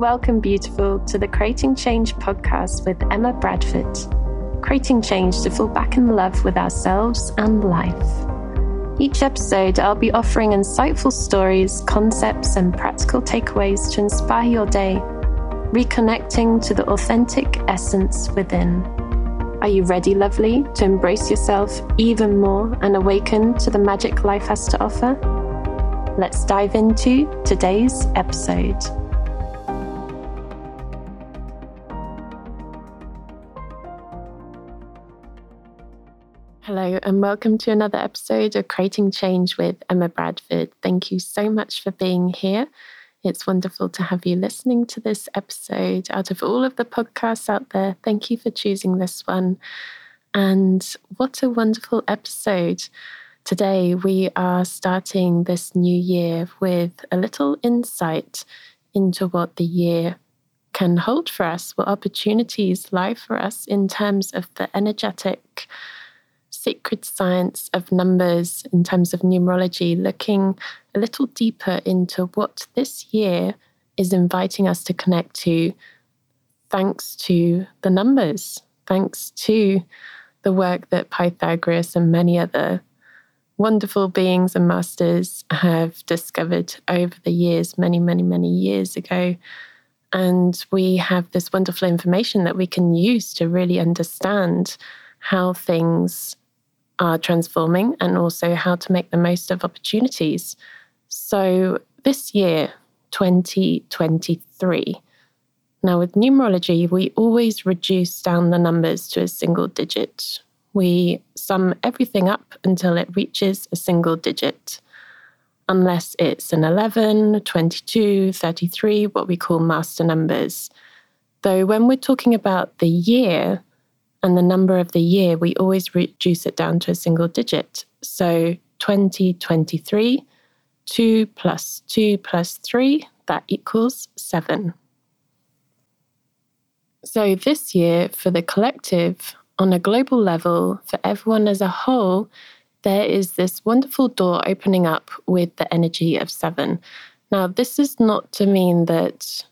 Welcome, beautiful, to the Creating Change podcast with Emma Bradford. Creating change to fall back in love with ourselves and life. Each episode, I'll be offering insightful stories, concepts, and practical takeaways to inspire your day, reconnecting to the authentic essence within. Are you ready, lovely, to embrace yourself even more and awaken to the magic life has to offer? Let's dive into today's episode. And welcome to another episode of Creating Change with Emma Bradford. Thank you so much for being here. It's wonderful to have you listening to this episode. Out of all of the podcasts out there, thank you for choosing this one. And what a wonderful episode. Today, we are starting this new year with a little insight into what the year can hold for us, what opportunities lie for us in terms of the energetic sacred science of numbers in terms of numerology, looking a little deeper into what this year is inviting us to connect to, thanks to the numbers, thanks to the work that Pythagoras and many other wonderful beings and masters have discovered over the years, many, many, many years ago. And we have this wonderful information that we can use to really understand how things are transforming and also how to make the most of opportunities. So, this year, 2023, now with numerology, we always reduce down the numbers to a single digit. We sum everything up until it reaches a single digit, unless it's an 11, 22, 33, what we call master numbers. Though, when we're talking about the year, and the number of the year, we always reduce it down to a single digit. So 2023, 2 plus 2 plus 3, that equals 7. So this year, for the collective, on a global level, for everyone as a whole, there is this wonderful door opening up with the energy of 7. Now, this is not to mean that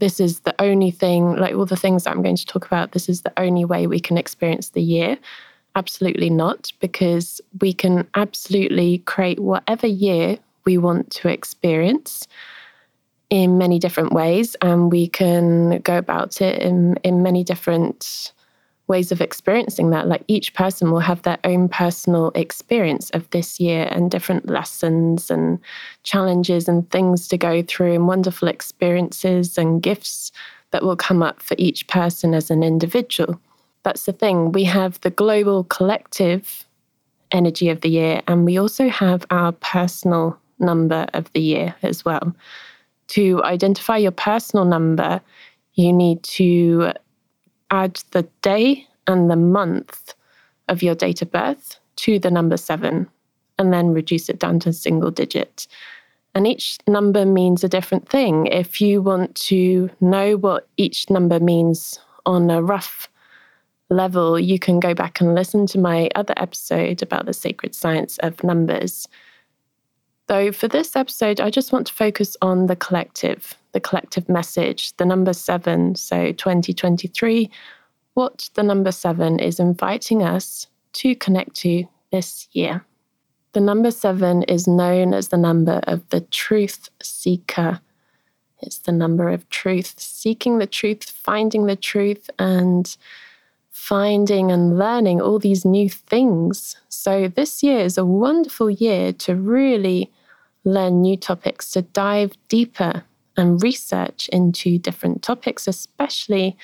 this is the only thing, like all the things that I'm going to talk about, this is the only way we can experience the year. Absolutely not, because we can absolutely create whatever year we want to experience in many different ways, and we can go about it in, in many different ways of experiencing that. Like each person will have their own personal experience of this year and different lessons and challenges and things to go through and wonderful experiences and gifts that will come up for each person as an individual. That's the thing. We have the global collective energy of the year, and we also have our personal number of the year as well. To identify your personal number, you need to add the day and the month of your date of birth to the number seven and then reduce it down to a single digit. And each number means a different thing. If you want to know what each number means on a rough level, you can go back and listen to my other episode about the sacred science of numbers. Though for this episode, I just want to focus on the collective, the collective message, the number seven. So 2023, what the number seven is inviting us to connect to this year. The number seven is known as the number of the truth seeker. It's the number of truth, seeking the truth, finding the truth, and finding and learning all these new things. So, this year is a wonderful year to really learn new topics, to dive deeper and research into different topics, especially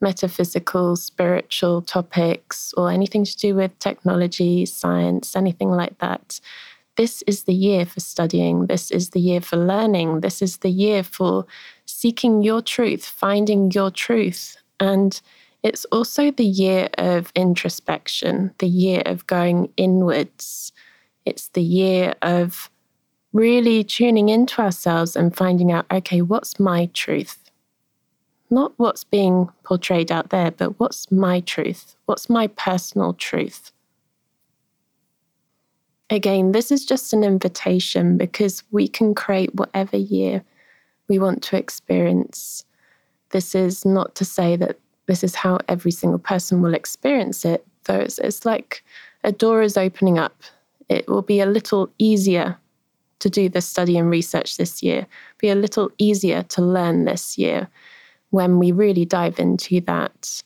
metaphysical, spiritual topics, or anything to do with technology, science, anything like that. This is the year for studying. This is the year for learning. This is the year for seeking your truth, finding your truth. And it's also the year of introspection, the year of going inwards. It's the year of really tuning into ourselves and finding out okay, what's my truth? Not what's being portrayed out there, but what's my truth? What's my personal truth? Again, this is just an invitation because we can create whatever year we want to experience This is not to say that this is how every single person will experience it, though it's, it's like a door is opening up. It will be a little easier to do the study and research this year, be a little easier to learn this year when we really dive into that.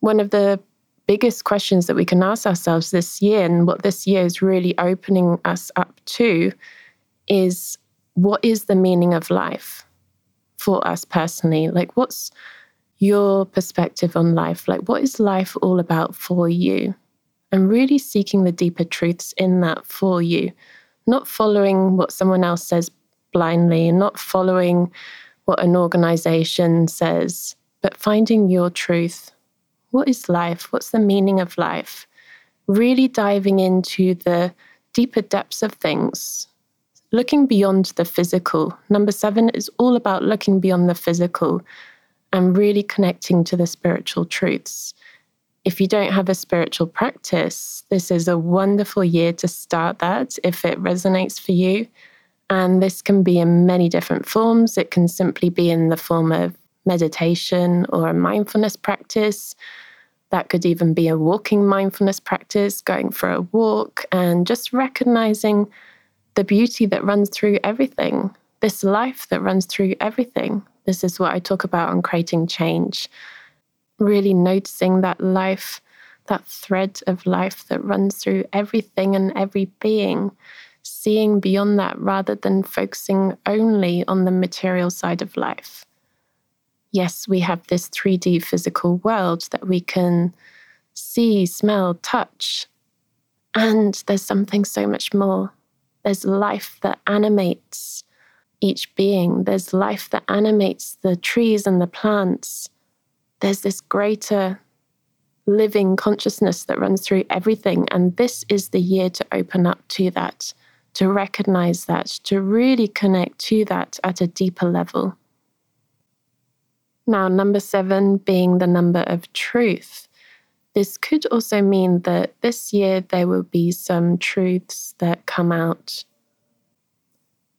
One of the biggest questions that we can ask ourselves this year, and what this year is really opening us up to, is what is the meaning of life for us personally? Like, what's your perspective on life? Like, what is life all about for you? And really seeking the deeper truths in that for you, not following what someone else says blindly, and not following what an organization says, but finding your truth. What is life? What's the meaning of life? Really diving into the deeper depths of things, looking beyond the physical. Number seven is all about looking beyond the physical and really connecting to the spiritual truths. If you don't have a spiritual practice, this is a wonderful year to start that if it resonates for you. And this can be in many different forms. It can simply be in the form of meditation or a mindfulness practice. That could even be a walking mindfulness practice, going for a walk, and just recognizing the beauty that runs through everything, this life that runs through everything. This is what I talk about on creating change. Really noticing that life, that thread of life that runs through everything and every being, seeing beyond that rather than focusing only on the material side of life. Yes, we have this 3D physical world that we can see, smell, touch, and there's something so much more. There's life that animates each being. There's life that animates the trees and the plants. There's this greater living consciousness that runs through everything. And this is the year to open up to that, to recognize that, to really connect to that at a deeper level. Now, number seven being the number of truth. This could also mean that this year there will be some truths that come out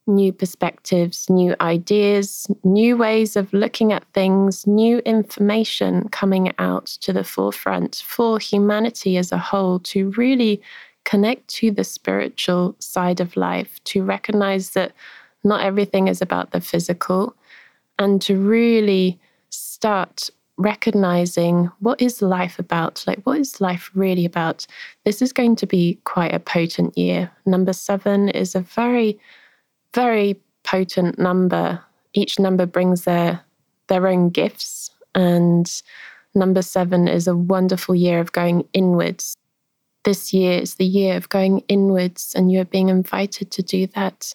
new perspectives, new ideas, new ways of looking at things, new information coming out to the forefront for humanity as a whole to really connect to the spiritual side of life, to recognize that not everything is about the physical, and to really start recognizing what is life about like what is life really about? This is going to be quite a potent year. Number 7 is a very very potent number. Each number brings their their own gifts, and number seven is a wonderful year of going inwards. This year is the year of going inwards, and you're being invited to do that.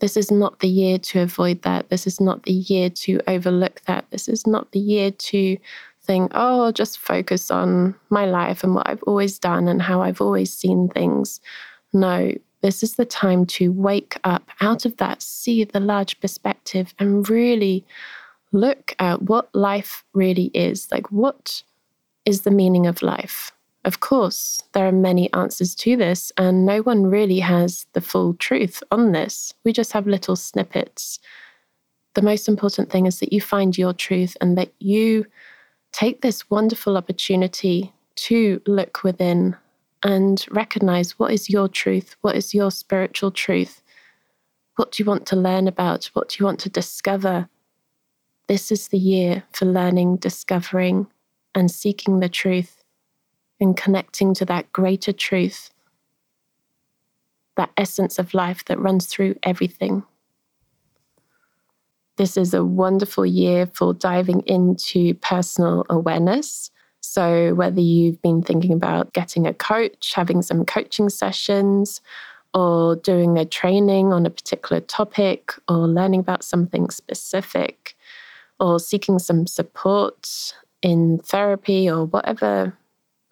This is not the year to avoid that. This is not the year to overlook that. This is not the year to think, oh, I'll just focus on my life and what I've always done and how I've always seen things. No, this is the time to wake up out of that, see the large perspective, and really look at what life really is. Like, what is the meaning of life? Of course, there are many answers to this, and no one really has the full truth on this. We just have little snippets. The most important thing is that you find your truth and that you take this wonderful opportunity to look within and recognize what is your truth, what is your spiritual truth, what do you want to learn about, what do you want to discover. This is the year for learning, discovering, and seeking the truth and connecting to that greater truth, that essence of life that runs through everything. This is a wonderful year for diving into personal awareness so, whether you've been thinking about getting a coach, having some coaching sessions, or doing a training on a particular topic, or learning about something specific, or seeking some support in therapy or whatever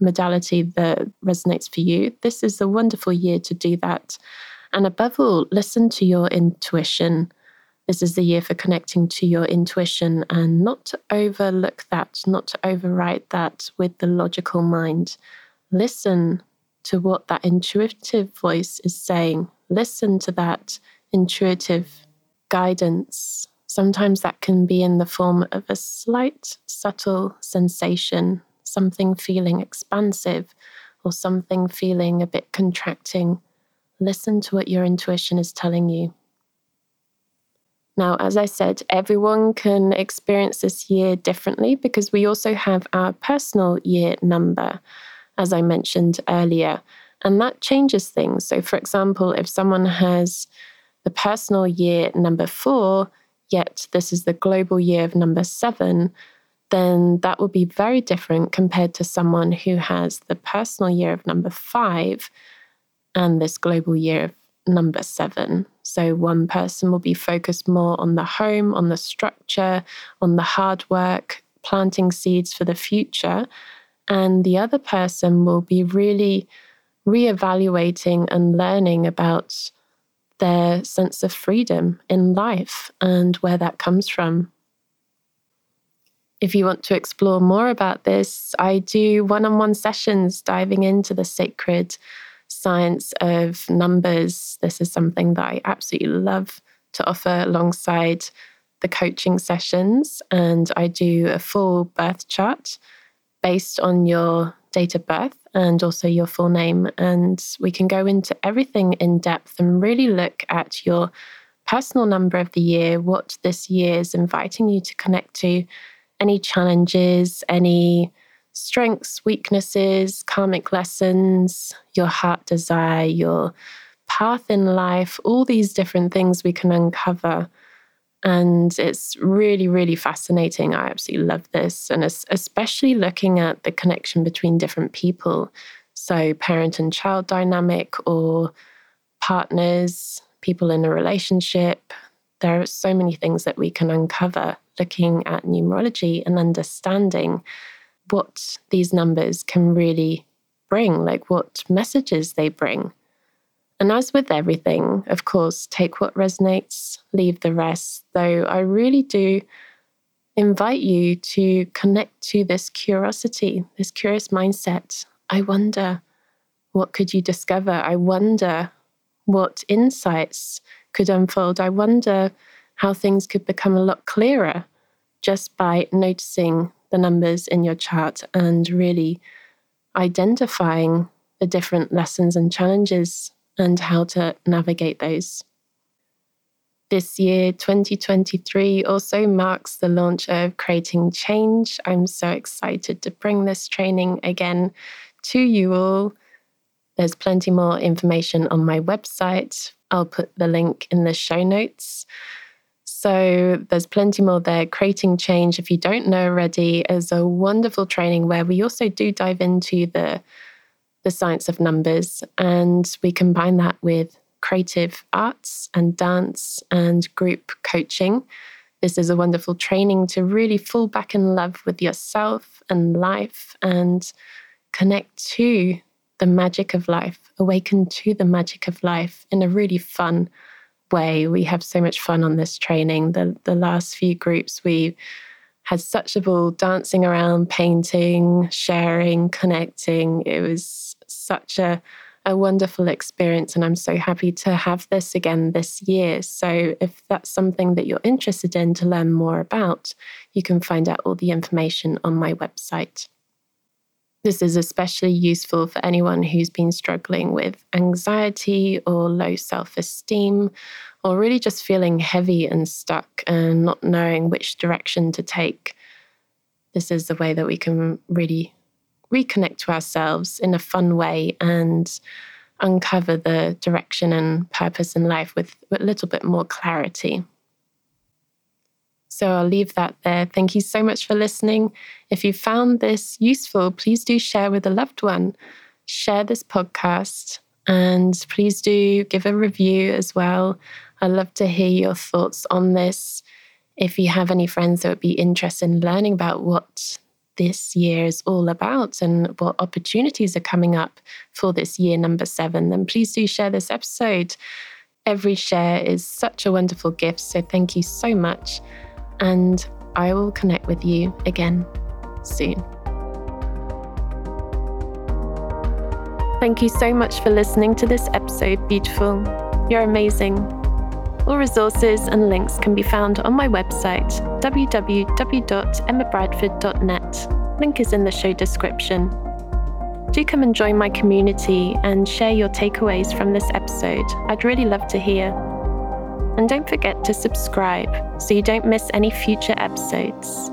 modality that resonates for you, this is a wonderful year to do that. And above all, listen to your intuition. This is the year for connecting to your intuition and not to overlook that, not to overwrite that with the logical mind. Listen to what that intuitive voice is saying. Listen to that intuitive guidance Sometimes that can be in the form of a slight, subtle sensation, something feeling expansive or something feeling a bit contracting. Listen to what your intuition is telling you. Now, as I said, everyone can experience this year differently because we also have our personal year number, as I mentioned earlier, and that changes things. So, for example, if someone has the personal year number four, yet this is the global year of number seven, then that will be very different compared to someone who has the personal year of number five and this global year of number seven. So, one person will be focused more on the home, on the structure, on the hard work, planting seeds for the future. And the other person will be really reevaluating and learning about their sense of freedom in life and where that comes from. If you want to explore more about this, I do one on one sessions diving into the sacred science of numbers. This is something that I absolutely love to offer alongside the coaching sessions. And I do a full birth chart based on your date of birth and also your full name. And we can go into everything in depth and really look at your personal number of the year, what this year is inviting you to connect to, any challenges, any strengths, weaknesses, karmic lessons, your heart desire, your path in life, all these different things we can uncover. And it's really, really fascinating. I absolutely love this. And especially looking at the connection between different people. So, parent and child dynamic, or partners, people in a relationship. There are so many things that we can uncover looking at numerology and understanding what these numbers can really bring, like what messages they bring. And as with everything, of course, take what resonates, leave the rest. Though I really do invite you to connect to this curiosity, this curious mindset. I wonder what could you discover? I wonder what insights could unfold. I wonder how things could become a lot clearer just by noticing the numbers in your chart and really identifying the different lessons and challenges and how to navigate those. This year, 2023, also marks the launch of Creating Change. I'm so excited to bring this training again to you all. There's plenty more information on my website. I'll put the link in the show notes. So there's plenty more there. Creating Change, if you don't know already, is a wonderful training where we also do dive into the the science of numbers. And we combine that with creative arts and dance and group coaching. This is a wonderful training to really fall back in love with yourself and life and connect to the magic of life, awaken to the magic of life in a really fun way. We have so much fun on this training. The, the last few groups, we had such a ball dancing around, painting, sharing, connecting. It was such a a wonderful experience and I'm so happy to have this again this year. So if that's something that you're interested in to learn more about, you can find out all the information on my website. This is especially useful for anyone who's been struggling with anxiety or low self esteem, or really just feeling heavy and stuck and not knowing which direction to take. This is the way that we can really reconnect to ourselves in a fun way and uncover the direction and purpose in life with, with a little bit more clarity. So I'll leave that there. Thank you so much for listening. If you found this useful, please do share with a loved one. Share this podcast and please do give a review as well. I'd love to hear your thoughts on this. If you have any friends that would be interested in learning about what this year is all about and what opportunities are coming up for this year number seven, then please do share this episode. Every share is such a wonderful gift. So thank you so much. And I will connect with you again soon. Thank you so much for listening to this episode, beautiful. You're amazing. All resources and links can be found on my website, www.emmabradford.net. Link is in the show description. Do come and join my community and share your takeaways from this episode. I'd really love to hear. And don't forget to subscribe so you don't miss any future episodes.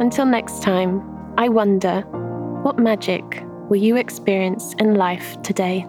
Until next time, I wonder what magic will you experience in life today?